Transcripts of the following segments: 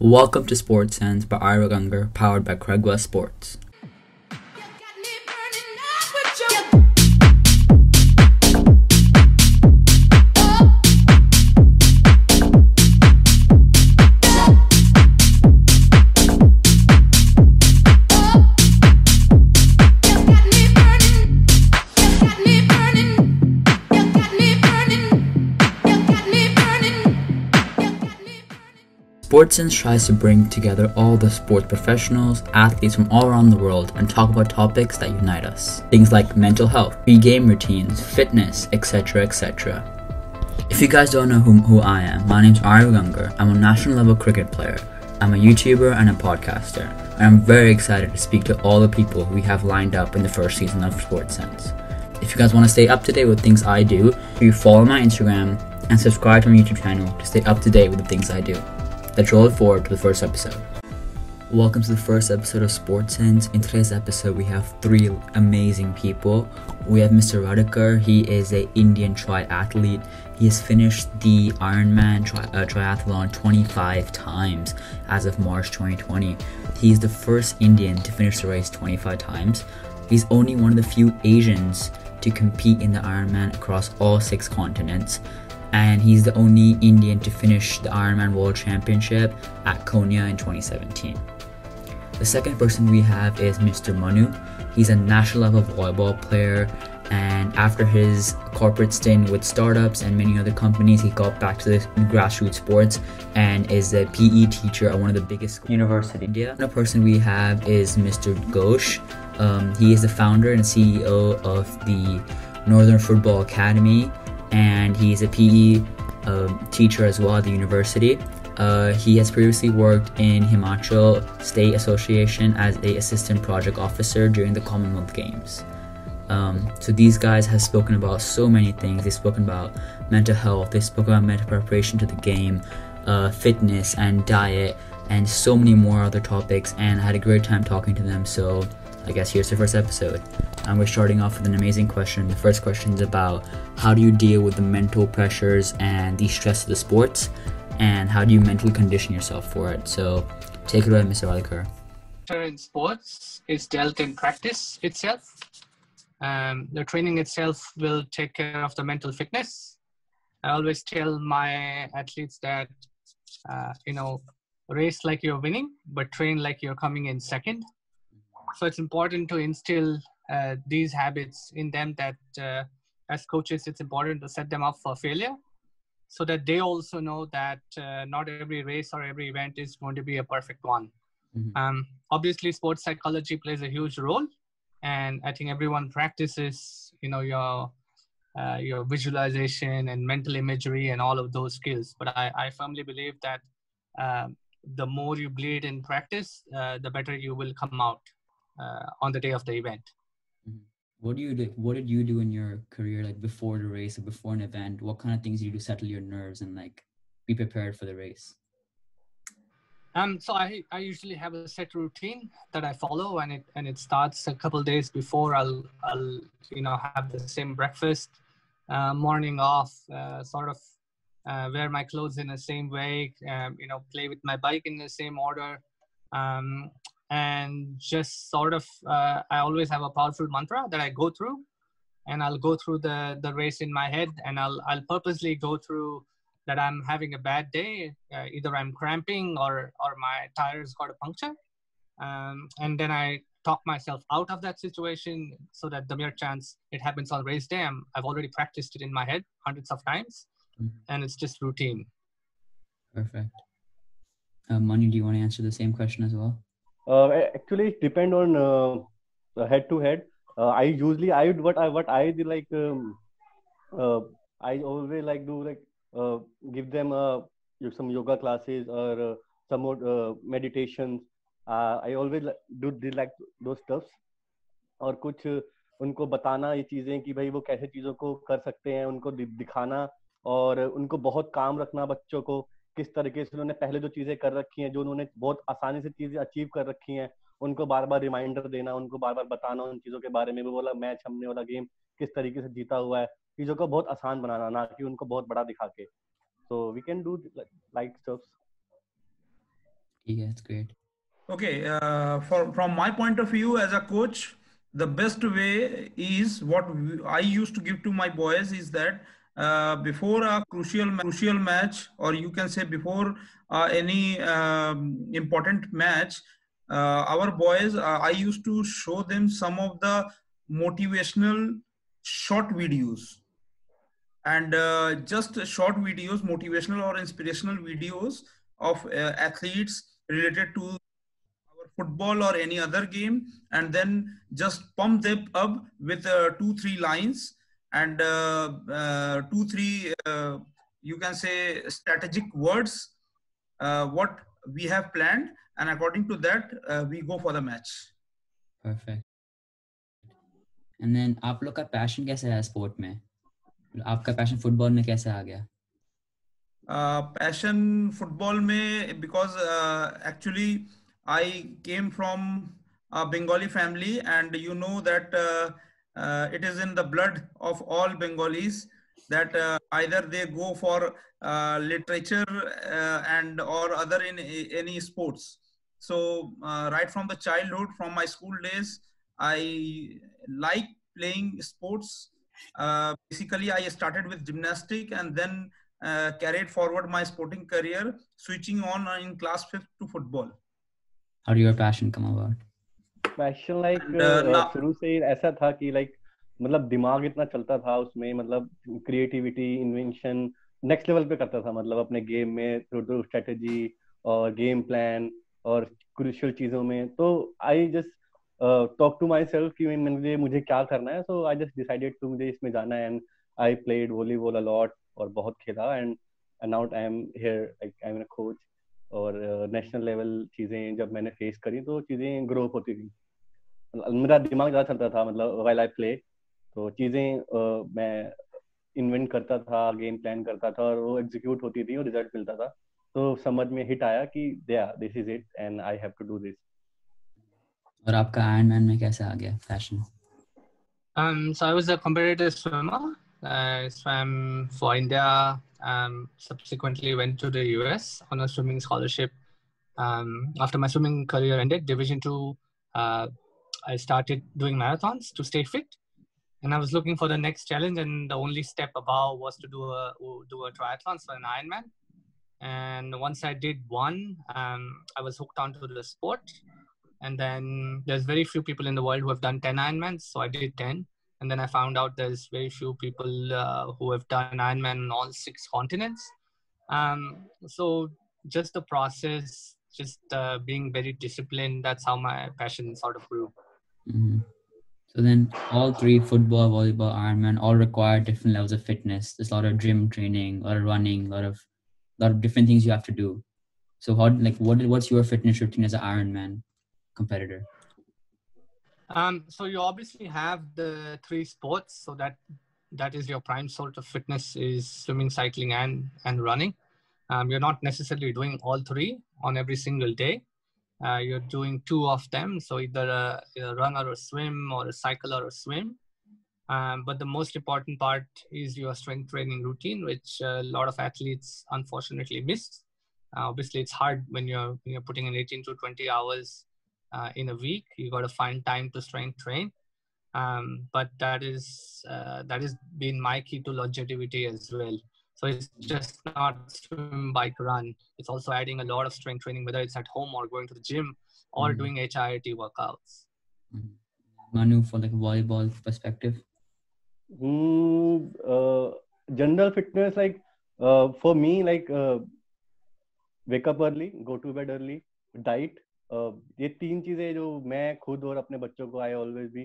Welcome to Sports Sense by Ira Gunger, powered by Craig West Sports. SportsSense tries to bring together all the sports professionals, athletes from all around the world, and talk about topics that unite us. Things like mental health, pre-game routines, fitness, etc., etc. If you guys don't know who, who I am, my name's Ari Gunger. I'm a national level cricket player. I'm a YouTuber and a podcaster. And I'm very excited to speak to all the people we have lined up in the first season of SportsSense. If you guys want to stay up to date with things I do, you follow my Instagram and subscribe to my YouTube channel to stay up to date with the things I do. Let's roll forward to the first episode. Welcome to the first episode of Sports Sense. In today's episode, we have three amazing people. We have Mr. Radhikar. He is a Indian triathlete. He has finished the Ironman tri- uh, triathlon 25 times as of March 2020. He's the first Indian to finish the race 25 times. He's only one of the few Asians to compete in the Ironman across all six continents and he's the only Indian to finish the Ironman World Championship at Kona in 2017. The second person we have is Mr. Manu. He's a national level volleyball player, and after his corporate stint with startups and many other companies, he got back to the grassroots sports and is a PE teacher at one of the biggest universities in India. Another person we have is Mr. Ghosh. Um, he is the founder and CEO of the Northern Football Academy and he's a PE um, teacher as well at the university. Uh, he has previously worked in Himachal State Association as a assistant project officer during the Commonwealth Games. Um, so these guys have spoken about so many things. They've spoken about mental health. They've spoken about mental preparation to the game, uh, fitness and diet, and so many more other topics. And I had a great time talking to them. So I guess here's the first episode. And we're starting off with an amazing question. The first question is about how do you deal with the mental pressures and the stress of the sports, and how do you mentally condition yourself for it? So take it away, Mr. Radhikar. In sports is dealt in practice itself. Um, the training itself will take care of the mental fitness. I always tell my athletes that, uh, you know, race like you're winning, but train like you're coming in second so it's important to instill uh, these habits in them that uh, as coaches it's important to set them up for failure so that they also know that uh, not every race or every event is going to be a perfect one. Mm-hmm. um, obviously sports psychology plays a huge role and i think everyone practices you know your uh, your visualization and mental imagery and all of those skills. But i, I firmly believe that um, the more you bleed in practice uh, the better you will come out on the day of the event. Mm-hmm. What do you do? What did you do in your career, like before the race or before an event? What kind of things do you do to settle your nerves and like be prepared for the race? Um, so I, I usually have a set routine that I follow, and it and it starts a couple days before. I'll I'll you know have the same breakfast, uh, morning off, uh, sort of uh, wear my clothes in the same way, um, you know, play with my bike in the same order, um, and just sort of uh, i always have a powerful mantra that i go through and i'll go through the the race in my head and i'll i'll purposely go through that i'm having a bad day uh, either i'm cramping or or my tires got a puncture. Um, and then i talk myself out of that situation so that the mere chance it happens on race day i have already practiced it in my head hundreds of times mm-hmm. and it's just routine. Perfect. Uh, Manu, do you want to answer the same question as well uh, actually, it depend on uh, head to head. Uh, I usually I would what I what I do like um, uh, I always like do like uh, give them uh, some yoga classes or uh, some more uh, meditations. Uh, I always do, do like those stuffs और कुछ उनको बताना ये चीज़ें कि भाई वो कैसे चीज़ों को कर सकते हैं उनको दिखाना और उनको बहुत काम रखना बच्चों को किस तरीके से उन्होंने पहले जो चीज़ें कर रखी हैं जो उन्होंने बहुत आसानी से चीज़ें अचीव कर रखी हैं उनको बार बार रिमाइंडर देना उनको बार बार बताना उन चीज़ों के बारे में वो बोला मैच हमने वाला गेम किस तरीके से जीता हुआ है चीज़ों को बहुत आसान बनाना ना कि उनको बहुत बड़ा दिखा के so we can do like stuffs Yeah, it's great. Okay, uh, for from my point of view as a coach, the best way is what I used to give to my boys is that uh, before a crucial crucial match, or you can say before uh, any um, important match, uh, our boys, uh, I used to show them some of the motivational short videos. And uh, just short videos, motivational or inspirational videos of athletes related to our football or any other game, and then just pump them up with two, three lines and uh, uh, two, three, uh, you can say strategic words, what we have planned, and according to that, we go for the match. Perfect. And then आप लोग का passion कैसे है sport में आपका passion football में कैसे आ गया पैशन फुटबॉल में because actually I came from Bengali family and you know that it is in the blood of all bengalis that uh, either they go for uh, literature uh, and or other in any sports so right from the childhood from my school days i like playing sports uh, basically, I started with gymnastic and then uh, carried forward my sporting career, switching on in class fifth to football. How did your passion come about? Passion like uh, शुरू से ऐसा था कि like मतलब दिमाग इतना चलता था उसमें मतलब क्रिएटिविटी इन्वेंशन नेक्स्ट लेवल पे करता था मतलब अपने गेम में स्ट्रेटजी और गेम प्लान और क्रूशियल चीज़ों में। तो I just talk to myself कि मुझे मुझे क्या करना है? So I just decided to मुझे इसमें जाना है। And I played volleyball a lot और बहुत खेला। And now I am here like I am a coach और नेशनल uh, लेवल चीज़ें जब मैंने फेस करी तो चीज़ें ग्रो होती थी। मेरा दिमाग ज़्यादा चलता था मतलब वाइल आई प्ले। तो चीज़ें uh, मैं इन्वेंट करता था गेम प्लान करता था और वो एग्जीक्यूट होती थी और रिज़ल्ट मिलता था। तो समझ में हिट आया कि दया this is it and I have to do this. और आपका आयरन मैन में कैसे आ गया fashion? Um so i was a competitive swimmer i swam for india um subsequently went to the us on a swimming scholarship um after my swimming career ended division 2 uh, i started doing marathons to stay fit and i was looking for the next challenge and the only step above was to do a do a triathlon for an ironman and once i did one um, i was hooked onto the sport and then there's very few people in the world who have done 10 Ironmans. So I did 10. And then I found out there's very few people uh, who have done Ironman on all six continents. Um, so just the process, just uh, being very disciplined, that's how my passion sort of grew. Mm-hmm. So then all three, football, volleyball, Ironman, all require different levels of fitness. There's a lot of gym training, a lot of running, a lot of, lot of different things you have to do. So how, like, what, what's your fitness routine as an Ironman? competitor? Um, so you obviously have the three sports, so that that is your prime sort of fitness is swimming, cycling, and and running. Um, you're not necessarily doing all three on every single day. Uh, you're doing two of them, so either a, a, run or a swim, or a cycle or a swim. Um, but the most important part is your strength training routine, which a lot of athletes unfortunately miss. Uh, obviously, it's hard when you're when you're putting in 18 to 20 hours uh, in a week. You got to find time to strength train. Um, but that is uh, that has been my key to longevity as well. So it's just not swim, bike, run. It's also adding a lot of strength training, whether it's at home or going to the gym or mm doing HIIT workouts. mm Manu, for like volleyball perspective. Mm, uh, general fitness, like uh, for me, like uh, wake up early, go to bed early, diet, ये तीन चीज़ें जो मैं खुद और अपने बच्चों को आई ऑलवेज भी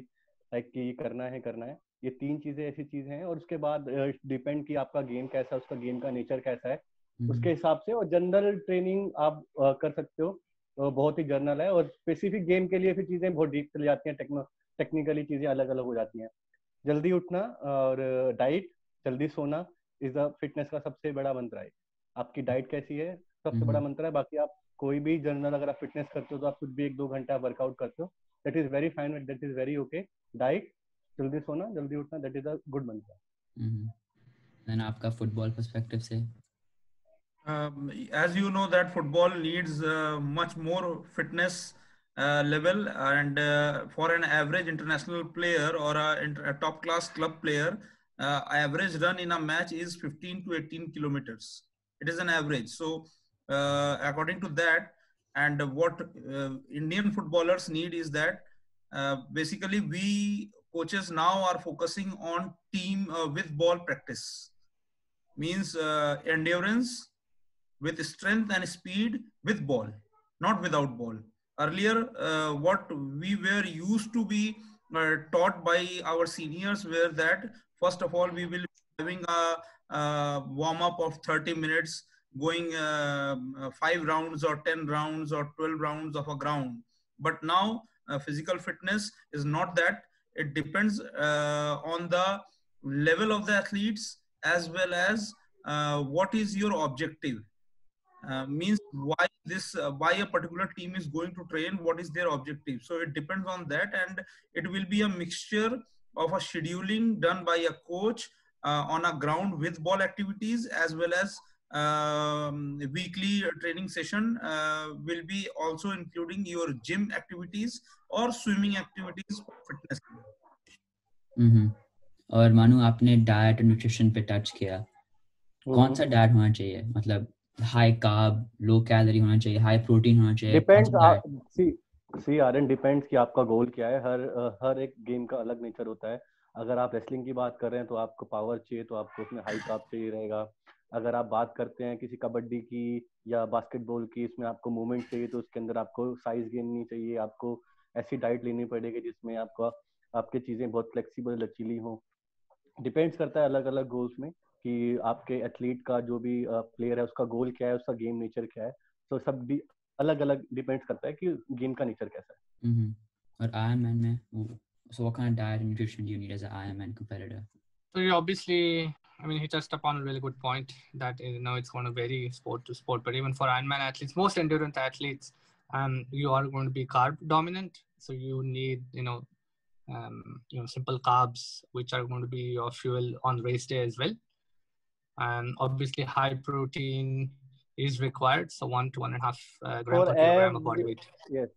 लाइक कि ये करना है करना है। ये तीन चीज़ें ऐसी चीज़ें हैं और उसके बाद डिपेंड कि आपका गेम कैसा है उसका गेम का नेचर कैसा है। हम्म। उसके हिसाब से और जनरल ट्रेनिंग आप कर सकते हो। बहुत ही जनरल है और स्पेसिफिक गेम के लिए फिर चीज़ें बहुत डीप चली जाती हैं टेक्नो टेक्निकली चीज़ें अलग अलग हो जाती हैं। जल्दी उठना और डाइट जल्दी सोना इज़ द फिटनेस का सबसे बड़ा मंत्र है। आपकी डाइट कैसी है सबसे बड़ा हम्म। मंत्र है बाकी आप कोई भी जर्नल अगर आप फिटनेस करते हो तो आप कुछ भी एक दो घंटा वर्कआउट करते हो। That is very fine that is very okay diet जल्दी सोना जल्दी उठना that is a good month then आपका फुटबॉल पर्सपेक्टिव से? As you know that football needs much more fitness level and for an average international player और top class club player average run in a match is 15 to 18 kilometres it is an average so according to that and what uh, indian footballers need is that basically we coaches now are focusing on team with ball practice means endurance with strength and speed with ball, not without ball. Earlier, uh, what we were used to be uh, taught by our seniors were that first of all we will be having a, a warm up of 30 minutes, going uh, uh, five rounds or 10 rounds or 12 rounds of a ground. But now uh, physical fitness is not that. It depends uh, on the level of the athletes as well as what is your objective uh, means why this uh, why a particular team is going to train what is their objective so it depends on that and it will be a mixture of a scheduling done by a coach uh, on a ground with ball activities as well as um, weekly training session uh, will be also including your gym activities or swimming activities for fitness. Mm-hmm. और मानो आपने diet और nutrition पे touch किया। कौन सा diet होना चाहिए? मतलब हाई कार्ब लो कैलोरी होना चाहिए हाई प्रोटीन होना चाहिए depends see see our depends कि आपका गोल क्या है। हर हर एक गेम का अलग नेचर होता है। अगर आप रेसलिंग की बात कर रहे हैं तो आपको पावर चाहिए तो आपको उसमें हाई कार्ब चाहिए रहेगा। अगर आप बात करते हैं किसी कबड्डी की या बास्केटबॉल की इसमें आपको मूवमेंट चाहिए तो उसके अंदर आपको साइज़ गेन चाहिए आपको ऐसी डाइट लेनी पड़ेगी जिसमें आपका आपकी चीज़ें बहुत फ्लेक्सिबल लचीली हो। डिपेंड्स करता है अलग अलग गोल्स में कि आपके एथलीट का जो भी प्लेयर है उसका गोल क्या है उसका गेम नेचर क्या है। तो सब भी अलग अलग डिपेंड्स करता है कि गेम का नेचर कैसा है। Mm-hmm. और Ironman में so what kind of diet and nutrition do you need as an Ironman competitor? So you obviously I mean, he touched upon a really good point that you know it's going to vary sport to sport. But even for Ironman athletes, most endurance athletes, um, you are going to be carb dominant. So you need you know, um, you know, simple carbs which are going to be your fuel on race day as well and obviously high protein is required so one to one and a half uh, gram per kilogram of body weight yes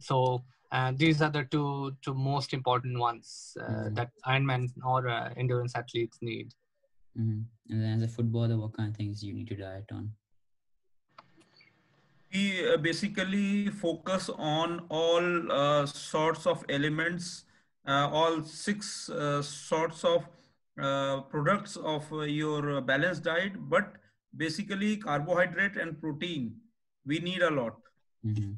so uh, these are the two two most important ones uh, mm-hmm. that ironman or uh, endurance athletes need mm-hmm. and then as a footballer what kind of things do you need to diet on we uh, basically focus on all uh, sorts of elements all six sorts of uh, products of uh, your balanced diet, but basically carbohydrate and protein, we need a lot. Mm-hmm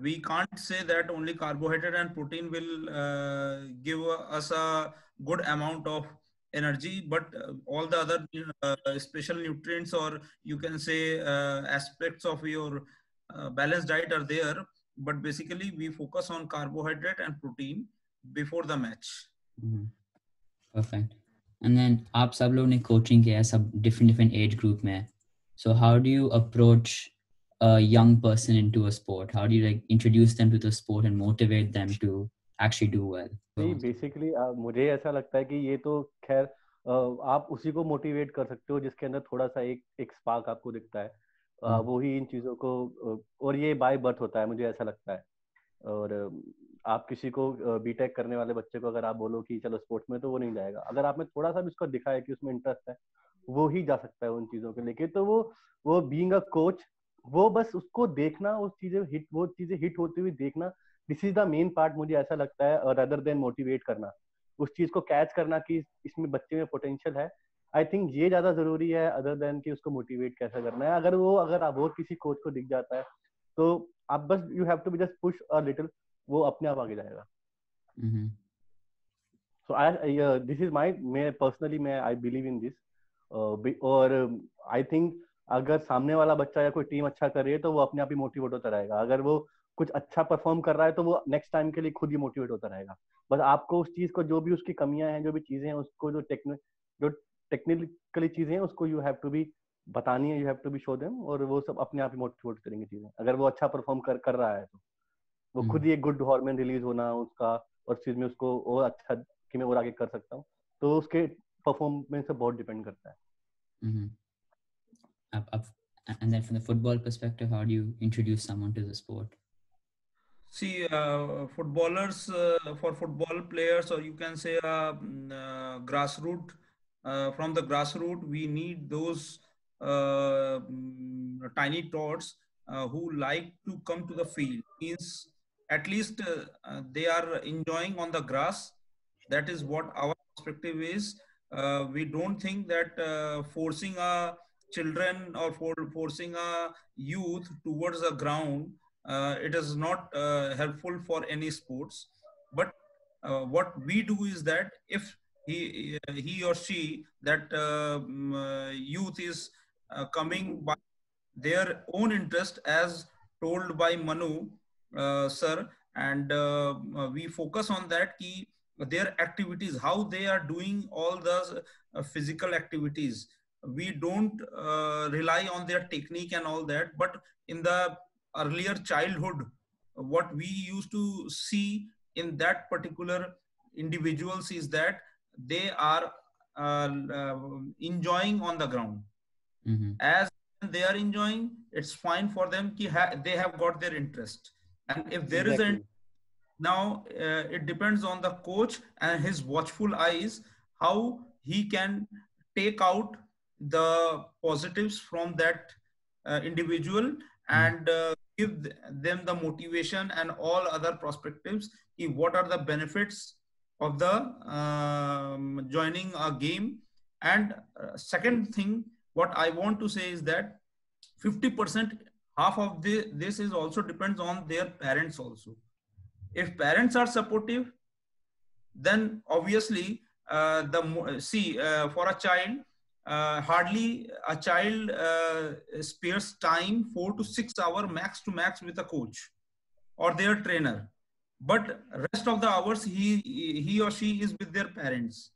We can't say that only carbohydrate and protein will uh, give us a good amount of energy, but uh, all the other uh, special nutrients or you can say aspects of your balanced diet are there. But basically, we focus on carbohydrate and protein before the match. Mm-hmm. Perfect. and then आप सब लोग ने coaching किया है सब different different age group में so how do you approach a young person into a sport? How do you like introduce them to the sport and motivate them to actually do well? नहीं basically मुझे ऐसा लगता है कि ये तो खैर आप उसी को मोटिवेट कर सकते हो जिसके अंदर थोड़ा सा एक एक स्पार्क आपको दिखता है। वो ही इन चीज़ों को और ये बाय बर्थ होता है मुझे ऐसा लगता है। और आप किसी को बीटेक करने वाले बच्चे को अगर आप बोलो कि चलो स्पोर्ट्स में तो वो नहीं जाएगा। अगर आप में थोड़ा सा भी उसको दिखाए कि उसमें इंटरेस्ट है वो ही जा सकता है उन चीज़ों के लेके तो वो वो बीइंग अ कोच वो बस उसको देखना उस चीज़ें हिट वो चीज़ें हिट होती हुई देखना this is the main part मुझे ऐसा लगता है और अदर देन मोटिवेट करना उस चीज़ को कैच करना कि इसमें बच्चे में पोटेंशियल है। आई थिंक ये ज़्यादा ज़रूरी है अदर देन कि उसको मोटिवेट कैसे करना है। अगर वो अगर आप और किसी कोच को दिख जाता है तो आप बस you have to be just push a little वो अपने आप आगे जाएगा। So I this is my मैं पर्सनली मैं आई बिलीव इन दिस और आई थिंक अगर सामने वाला बच्चा या कोई टीम अच्छा कर रही है तो वो अपने आप ही मोटिवेट होता रहेगा। अगर वो कुछ अच्छा परफॉर्म कर रहा है तो वो नेक्स्ट टाइम के लिए खुद ही मोटिवेट होता रहेगा। बस आपको उस चीज़ को जो भी उसकी कमियाँ हैं जो भी चीज़ें हैं उसको जो टेक्निक जो टेक्निकली चीज़ें हैं उसको यू हैव टू बी बतानी है you have to be show them और वो सब अपने आप ही मोटिवेट करेंगे चीज़ें। अगर वो अच्छा परफॉर्म कर कर रहा है तो वो खुद हम्म। ही एक गुड हार्मोन रिलीज़ होना उसका और चीज़ में उसको और अच्छा कि मैं और आगे कर सकता हूँ तो उसके परफॉर्मेंस से बहुत डिपेंड करता है। Up, up, and then from the football perspective, how do you introduce someone to the sport? See, uh, footballers uh, for football players, or you can say uh, mm, uh grassroots. Uh, from the grassroots, we need those uh, mm, tiny tots who like to come to the field. Means at least they are enjoying on the grass. That is what our perspective is. we don't think that forcing a children or for forcing a youth towards a ground uh, it is not uh, helpful for any sports. But uh, what we do is that if he he or she that um, youth is coming by their own interest as told by manu sir and we focus on that key their activities how they are doing all the uh, physical activities we don't uh, rely on their technique and all that but in the earlier childhood what we used to see in that particular individuals is that they are uh, uh, enjoying on the ground mm-hmm. as they are enjoying it's fine for them ki ha- they have got their interest and if there exactly. a now uh, it depends on the coach and his watchful eyes how he can take out the positives from that uh, individual mm-hmm. and uh, give them the motivation and all other perspectives what are the benefits of the um, joining a game and uh, second thing what i want to say is that 50% half of the, this is also depends on their parents also if parents are supportive then obviously uh, the see uh, for a child uh, hardly a child uh, spares time four to six hour max to max with a coach or their trainer. But rest of the hours he he or she is with their parents.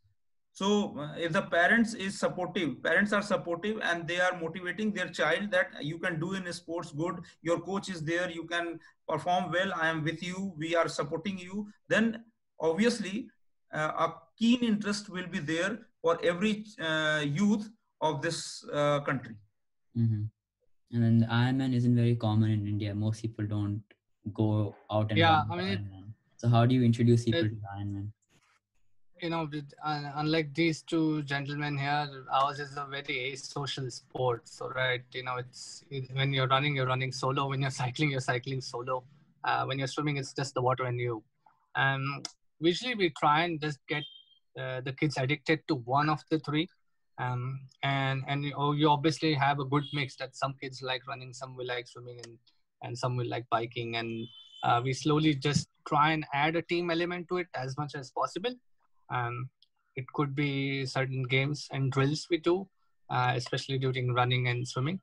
So uh, if the parents is supportive parents are supportive and they are motivating their child that you can do in sports good your coach is there you can perform well i am with you we are supporting you then obviously uh, a keen interest will be there for every uh, youth of this uh, country. Mm-hmm. And then the Ironman isn't very common in India. Most people don't go out and yeah. I mean, it, so how do you introduce people it, to Ironman? You know, with, uh, unlike these two gentlemen here, ours is a very social sport. So, right, you know, it's it, when you're running, you're running solo. When you're cycling, you're cycling solo. Uh, when you're swimming, it's just the water and you. Um, usually, we try and just get the kids addicted to one of the three. Um, and and you, oh, you obviously have a good mix that some kids like running some will like swimming and and some will like biking. And uh, we slowly just try and add a team element to it as much as possible. Um, it could be certain games and drills we do uh, especially during running and swimming.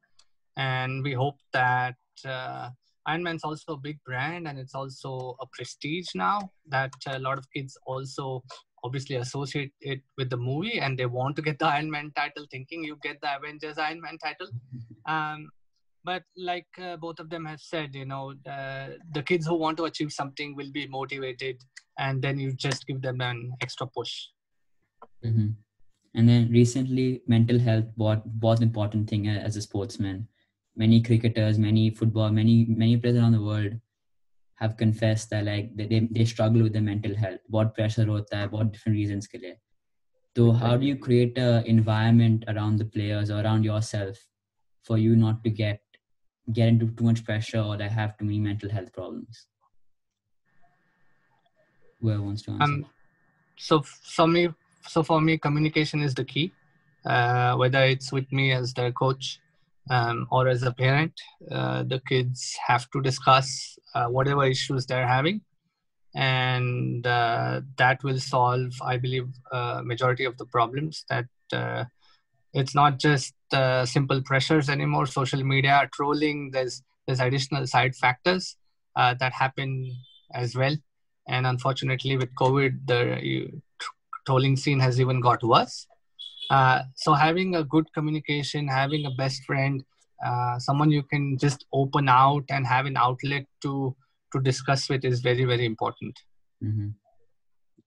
And we hope that uh, Ironman's also a big brand and it's also a prestige now that a lot of kids also obviously associate it with the movie and they want to get the Iron Man title, thinking you get the Avengers Iron Man title. Um, but like uh, both of them have said, you know, uh, the kids who want to achieve something will be motivated, and then you just give them an extra push. Mm-hmm. And then recently, mental health was was important thing as a sportsman. Many cricketers, many football, many many players around the world have confessed that like they, they struggle with their mental health what pressure hota hai what different reasons ke liye so how do you create a environment around the players or around yourself for you not to get get into too much pressure or to have too many mental health problems? Whoever wants to answer. Um, so for me so for me communication is the key. Uh, whether it's with me as the coach um, or as a parent, uh, the kids have to discuss uh, whatever issues they're having, and uh, that will solve, I believe, uh, majority of the problems. That uh, it's not just uh, simple pressures anymore. Social media trolling. There's there's additional side factors that happen as well, and unfortunately, with COVID, the trolling scene has even got worse. Uh, so having a good communication, having a best friend, uh, someone you can just open out and have an outlet to to discuss with is very very important. Mm-hmm.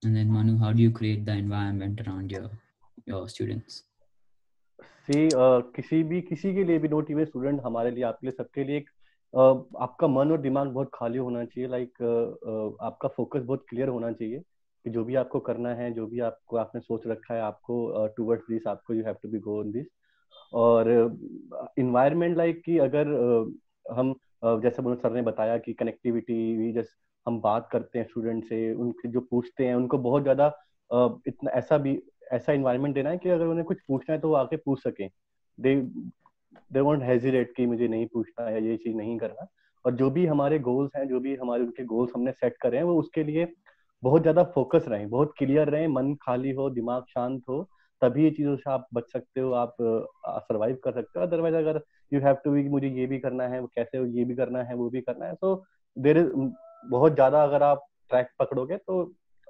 And then Manu, how do you create the environment around your your students? C uh, किसी भी किसी के लिए भी note even student हमारे लिए आपके लिए सबके लिए एक uh, आपका मन और दिमाग बहुत खाली होना चाहिए लाइक like, uh, आपका फोकस बहुत क्लियर होना चाहिए कि जो भी आपको करना है, जो भी आपको, आपने सोच रखा है, आपको टूवर्ड्स दिस आपको you have to be go in this और इन्वायरमेंट लाइक कि अगर हम जैसे मनोज सर ने बताया कि कनेक्टिविटी जैसे हम बात करते हैं स्टूडेंट से, उनके जो पूछते हैं, उनको बहुत ज़्यादा इतना ऐसा भी, ऐसा इन्वायरमेंट देना है कि अगर उन्हें कुछ पूछना है तो वो आके पूछ सकें। दे दे वॉन्ट हेजिटेट कि मुझे नहीं पूछना है, ये चीज़ नहीं करना। और जो भी हमारे गोल्स हैं, जो भी हमारे उनके गोल्स हमने सेट करे हैं, वो उसके लिए बहुत ज़्यादा फोकस रहे, बहुत क्लियर रहे, मन खाली हो, दिमाग शांत हो, तभी ये चीज़ों से आप बच सकते हो, आप सरवाइव कर सकते हो। अदरवाइज़ अगर यू हैव टू बी मुझे ये भी करना है कैसे, ये भी करना है, वो भी करना है तो देर इज़ बहुत ज़्यादा अगर आप ट्रैक पकड़ोगे तो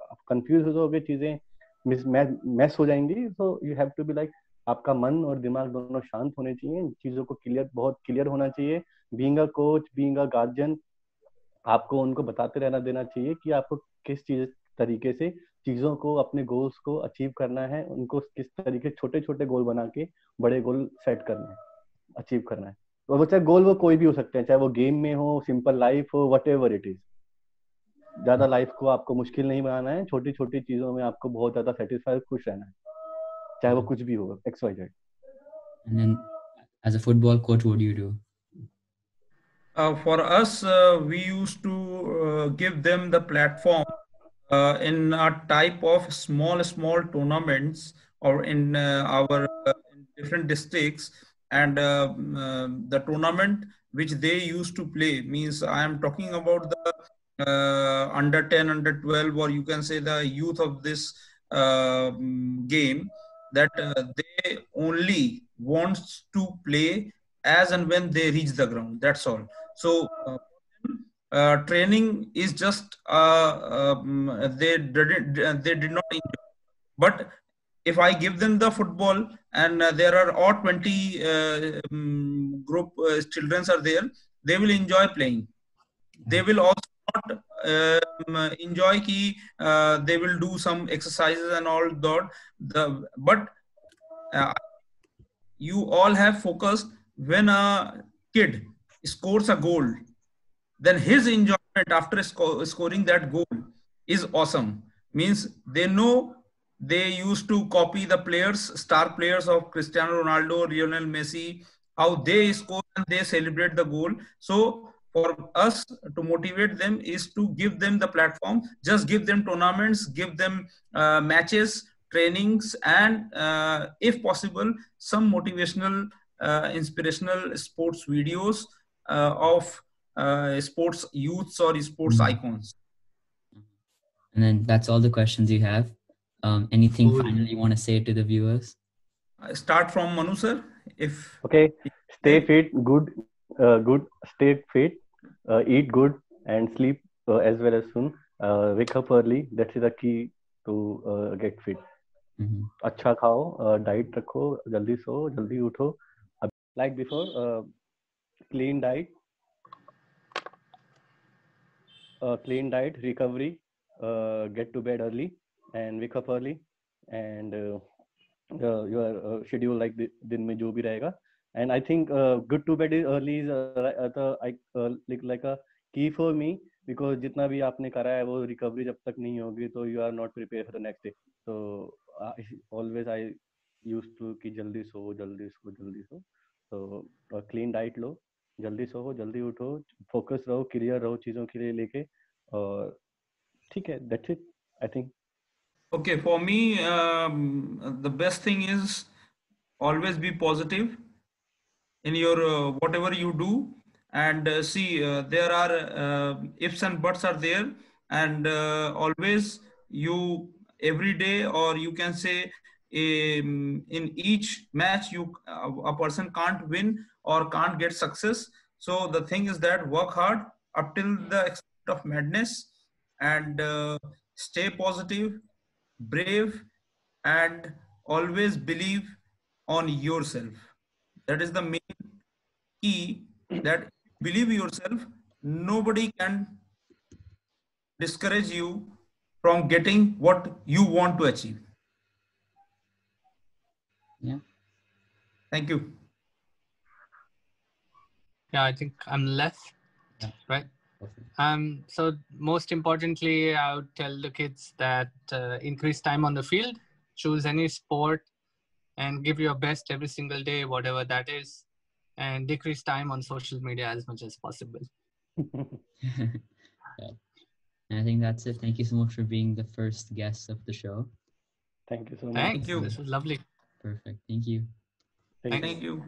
आप कंफ्यूज हो जाओगे, चीज़ें मिस मैस हो जाएँगी। तो you have to be like आपका मन और दिमाग दोनों शांत होने चाहिए, चीज़ों को क्लियर बहुत क्लियर होना चाहिए। Being a coach being a guardian आपको उनको बताते रहना, देना चाहिए कि आपको किस चीज़ तरीके से चीज़ों को अपने गोल्स को अचीव करना है उनको किस तरीके छोटे छोटे गोल बना के बड़े गोल सेट करना है अचीव करना है। और वो चाहे गोल वो कोई भी हो सकते हैं चाहे वो गेम में हो सिंपल लाइफ हो वट एवर इट इज़ ज़्यादा लाइफ को आपको मुश्किल नहीं बनाना है छोटी छोटी चीज़ों में आपको बहुत ज़्यादा सेटिस्फाई खुश रहना है चाहे वो कुछ भी हो X Y Z as a football coach, what do you do? Uh, for us, uh, we used to uh, give them the platform uh, in a type of small small tournaments or in uh, our uh, in different districts. And uh, uh, the tournament which they used to play means i am talking about the uh, under 10 under 12 or you can say the youth of this game that they only wants to play as and when they reach the ground. That's all so uh, training is just uh, um, they did they did not enjoy. But if I give them the football and uh, there are all 20 uh, um, group uh, are there, they will enjoy playing. They will also not um, enjoy ki uh, they will do some exercises and all that. The but you all have focused when a kid scores a goal then his enjoyment after sco- scoring that goal is awesome. Means they know they used to copy the players, star players of Cristiano Ronaldo, Lionel Messi, how they score and they celebrate the goal. So for us to motivate them is to give them the platform, just give them tournaments, give them uh, matches, trainings, and uh, if possible, some motivational, uh, inspirational sports videos of uh, sports youths or sports mm-hmm. icons. And then that's all the questions you have. Um, anything cool. finally you want to say to the viewers? I start from Manu sir. If okay, stay fit, good, uh, good, stay fit, uh, eat good, and sleep uh, as well as soon. Uh, wake up early. That's the key to uh, get fit. Mm-hmm. अच्छा खाओ diet रखो जल्दी सो जल्दी उठो like before clean diet uh, clean diet, recovery, uh, get to bed early, and wake up early, and uh, uh, your uh, schedule like दिन में जो भी रहेगा. And I think uh, good to bed early is uh, the uh, like like a key for me because जितना भी आपने करा है वो recovery जब तक नहीं होगी तो you are not prepared for the next day. So uh, always I used to कि जल्दी सो जल्दी सो जल्दी सो तो uh, clean diet लो जल्दी सो जल्दी उठो फोकस रहो क्लियर रहो चीज़ों के लिए लेके और ठीक है that's it I think um, thing is always be positive in your uh, whatever you do and uh, see uh, there are uh, ifs and buts are there and uh, always you every day or you can say um, in each match you a person can't win or can't get success. So the thing is that work hard up till the extent of madness and uh, stay positive, brave, and always believe on yourself. That is the main key that believe yourself, nobody can discourage you from getting what you want to achieve. Yeah. Thank you. Yeah, I think I'm left, Yeah. right? Perfect. Um, so most importantly, I would tell the kids that uh, increase time on the field, choose any sport, and give your best every single day, whatever that is, and decrease time on social media as much as possible. Yeah. I think that's it. Thank you so much for being the first guest of the show. Thank you so much. Thank you. This was lovely. Perfect. Thank you. Thank you. Thank you.